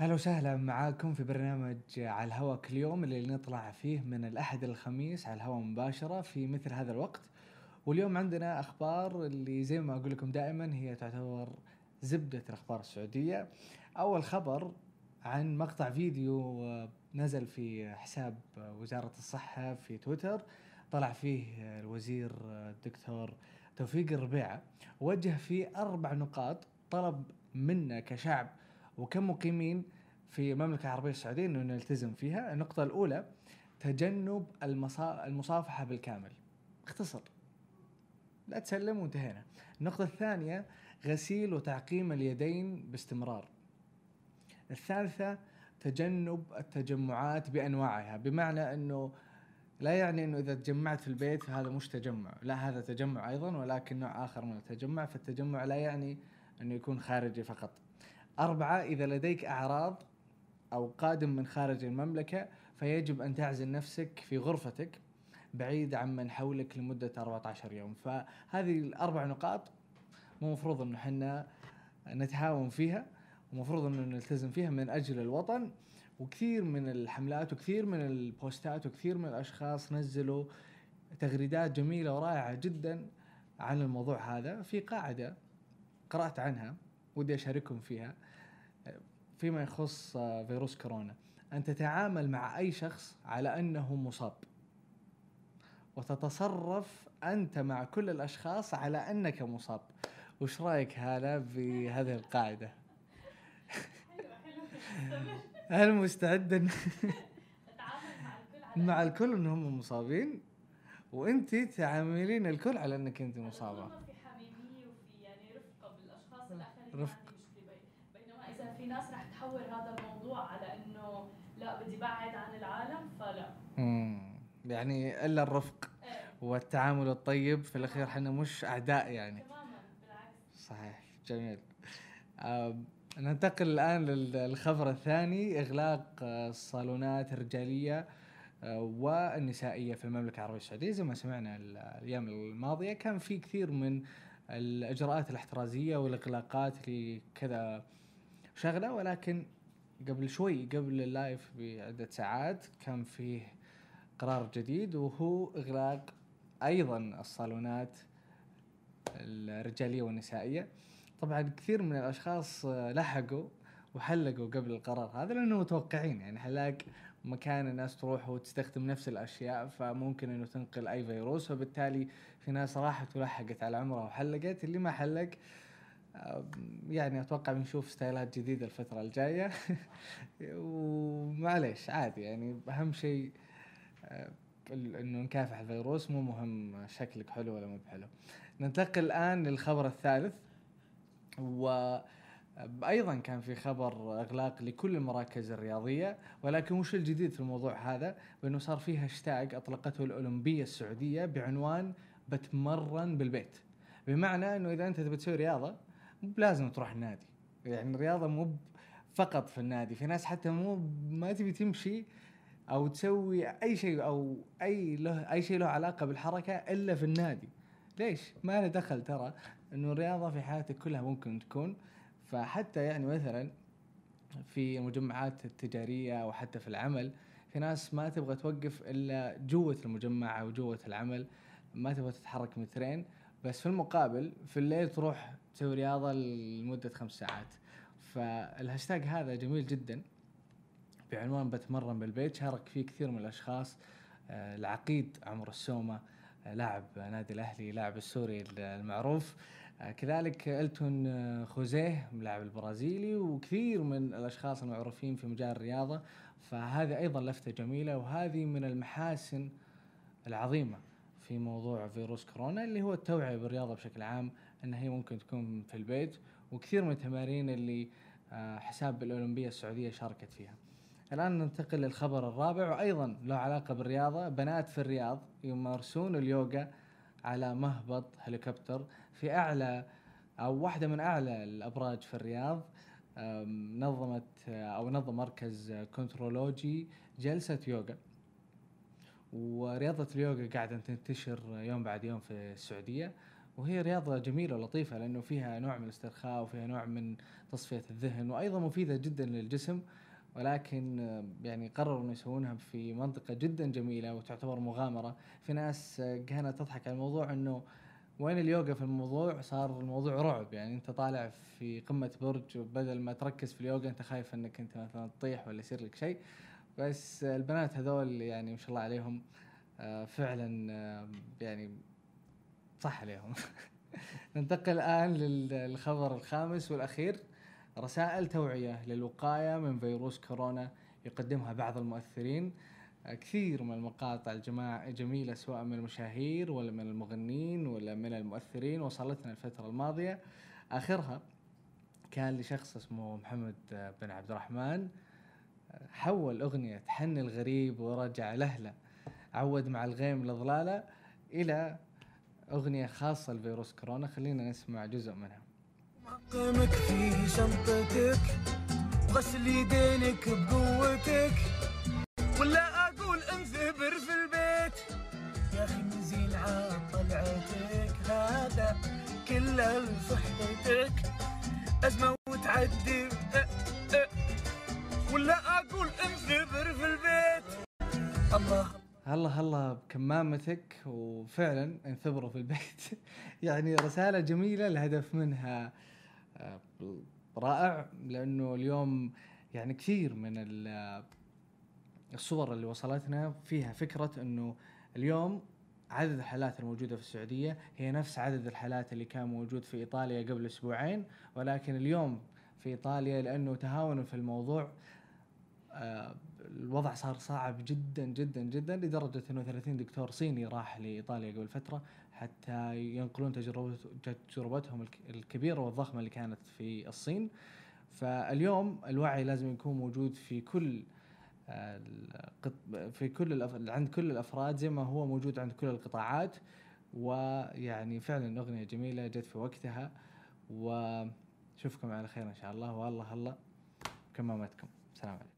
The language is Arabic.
هلا وسهلا معاكم في برنامج على الهواء كل يوم اللي نطلع فيه من الأحد الخميس على الهواء مباشرة في مثل هذا الوقت. واليوم عندنا أخبار اللي زي ما أقول لكم دائما هي تعتبر زبدة الأخبار السعودية. أول خبر عن مقطع فيديو نزل في حساب وزارة الصحة في تويتر طلع فيه الوزير الدكتور توفيق الربيعة وجه فيه أربع نقاط طلب منا كشعب وكمقيمين في المملكة العربية السعودية أنه نلتزم فيها. النقطة الأولى تجنب المصا... المصافحة بالكامل. اختصر. لا تسلم وانتهينا. النقطة الثانية غسيل وتعقيم اليدين باستمرار. الثالثة تجنب التجمعات بأنواعها. بمعنى أنه لا يعني إنه إذا تجمعت في البيت هذا مش تجمع، لا هذا تجمع أيضا ولكن نوع آخر من التجمع، فالتجمع لا يعني إنه يكون خارجي فقط. أربعة إذا لديك أعراض أو قادم من خارج المملكة فيجب أن تعزل نفسك في غرفتك بعيد عن من حولك لمدة 14 يوم. فهذه الأربع نقاط مو مفروض أنه حنا نتهاون فيها ومفروض أنه نلتزم فيها من أجل الوطن. وكثير من الحملات وكثير من البوستات وكثير من الأشخاص نزلوا تغريدات جميلة ورائعة جدا عن الموضوع هذا في قاعدة قرأت عنها ودي أشارككم فيها. فيما يخص فيروس كورونا. أن تتعامل مع أي شخص على أنه مصاب. وتتصرف أنت مع كل الأشخاص على أنك مصاب. وش رأيك هلا بهذه القاعدة؟ هل مستعد مع الكل أنهم مصابين؟ وأنت تعاملين الكل على أنك أنت مصابة. يعني رفقة بالاشخاص الاخرين رفق. بينما اذا في ناس رح تحول هذا الموضوع على إنه لا بدي بعد عن العالم فلا. مم. يعني إلا الرفق إيه. والتعامل الطيب في الأخير إحنا مش أعداء يعني. تماما بالعكس. صحيح جميل. ننتقل الآن للخبر الثاني إغلاق آه، الصالونات الرجاليه آه، والنسائية في المملكة العربية السعودية. زي ما سمعنا ال- الأيام الماضية كان في كثير من الإجراءات الاحترازية والإغلاقات لكذا شغلة ولكن قبل شوي قبل اللايف بعدة ساعات كان فيه قرار جديد وهو اغلاق أيضا الصالونات الرجالية والنسائية. طبعا كثير من الأشخاص آه، لحقوا وحلقوا قبل القرار هذا لأنه متوقعين. يعني حلاق مكان الناس تروح وتستخدم نفس الأشياء فممكن إنه تنقل أي فيروس. وبالتالي في ناس راحت ولحقت على عمرها وحلقت. اللي ما حلق يعني أتوقع بنشوف ستايلات جديدة الفترة الجاية ومعليش عادي يعني أهم شيء ال- إنه نكافح الفيروس مو مهم شكلك حلو ولا مو بحلو ننتقل الآن للخبر الثالث و أيضا كان في خبر إغلاق لكل المراكز الرياضية ولكن وش الجديد في الموضوع هذا؟ بأنه صار في هاشتاج أطلقته الأولمبية السعودية بعنوان بتمرن بالبيت. بمعنى إنه إذا أنت تبي تسوي رياضة مو بلازم تروح النادي. يعني الرياضة مو فقط في النادي، في ناس حتى مو ما تبي تمشي أو تسوي أي شيء أو أي له أي شيء له علاقة بالحركة إلا في النادي. ليش؟ ما له دخل ترى إنه الرياضة في حياتك كلها ممكن تكون فحتى يعني مثلا في المجمعات التجارية أو حتى في العمل في ناس ما تبغى توقف إلا جوة المجمع أو جوة العمل ما تبغى تتحرك مترين بس في المقابل في الليل تروح تسوي رياضة لمدة خمس ساعات. فالهاشتاج هذا جميل جدا. بعنوان بتمرن بالبيت. شارك فيه كثير من الأشخاص. آه، العقيد عمر السومة آه، لاعب نادي الأهلي لاعب السوري المعروف. آه، كذلك إلتون خوزيه اللاعب البرازيلي وكثير من الأشخاص المعروفين في مجال الرياضة. فهذه أيضا لفتة جميلة وهذه من المحاسن العظيمة. في موضوع فيروس كورونا اللي هو التوعية بالرياضة بشكل عام انها هي ممكن تكون في البيت وكثير من التمارين اللي آه، حساب الأولمبية السعودية شاركت فيها. الآن ننتقل للخبر الرابع وأيضا له علاقة بالرياضة. بنات في الرياض يمارسون اليوغا على مهبط هليكوبتر في أعلى أو واحدة من أعلى الأبراج في الرياض. نظمت آه، أو نظم مركز كنترولوجي جلسة يوغا. ورياضة اليوغا قاعدة تنتشر يوم بعد يوم في السعودية وهي رياضة جميلة ولطيفة لأنه فيها نوع من الاسترخاء وفيها نوع من تصفية الذهن وأيضا مفيدة جدا للجسم ولكن يعني قرروا إنه يسوونها في منطقة جدا جميلة وتعتبر مغامرة، في ناس آه، كانت تضحك على الموضوع إنه وين اليوغا في الموضوع؟ صار الموضوع رعب. يعني أنت طالع في قمة برج وبدل ما تركز في اليوغا أنت خايف إنك أنت مثلا تطيح ولا يصير لك شيء. بس البنات هذول يعني ما شاء الله عليهم آه، فعلا يعني صح عليهم. ننتقل الآن للخبر الخامس والأخير. رسائل توعية للوقاية من فيروس كورونا يقدمها بعض المؤثرين. كثير من المقاطع الجماعة جميلة سواء من المشاهير ولا من المغنين ولا من المؤثرين. وصلتنا الفترة الماضية. آخرها كان لشخص اسمه محمد بن عبد الرحمن. حول أغنية حن الغريب ورجع لهلة عود مع الغيم الأضلالة إلى أغنية خاصة لفيروس كورونا. خلينا نسمع جزء منها. معقمك في شنطتك وغسل يدينك بقوتك. ولا أقول انثبر في البيت. يا أخي نزين طلعتك هذا كله لصحبتك. أزمة وتعدي هلا هلا بكمامتك وفعلا انثبروا في البيت. يعني رسالة جميلة الهدف منها آه، رائع لأنه اليوم يعني كثير من الصور اللي وصلتنا فيها فكرة إنه اليوم عدد الحالات الموجودة في السعودية هي نفس عدد الحالات اللي كان موجود في إيطاليا قبل أسبوعين ولكن اليوم في إيطاليا لأنه تهاونوا في الموضوع آه، الوضع صار صعب جدا جدا جدا لدرجة إنه 30 دكتور صيني راح لإيطاليا قبل فترة حتى ينقلون تجربتهم الكبيرة والضخمة اللي كانت في الصين. فاليوم الوعي لازم يكون موجود في كل آه، في كل عند كل الأفراد زي ما هو موجود عند كل القطاعات. ويعني فعلا أغنية جميلة جت في وقتها. وشوفكم على خير إن شاء الله. والله الله كمامتكم. سلام عليكم.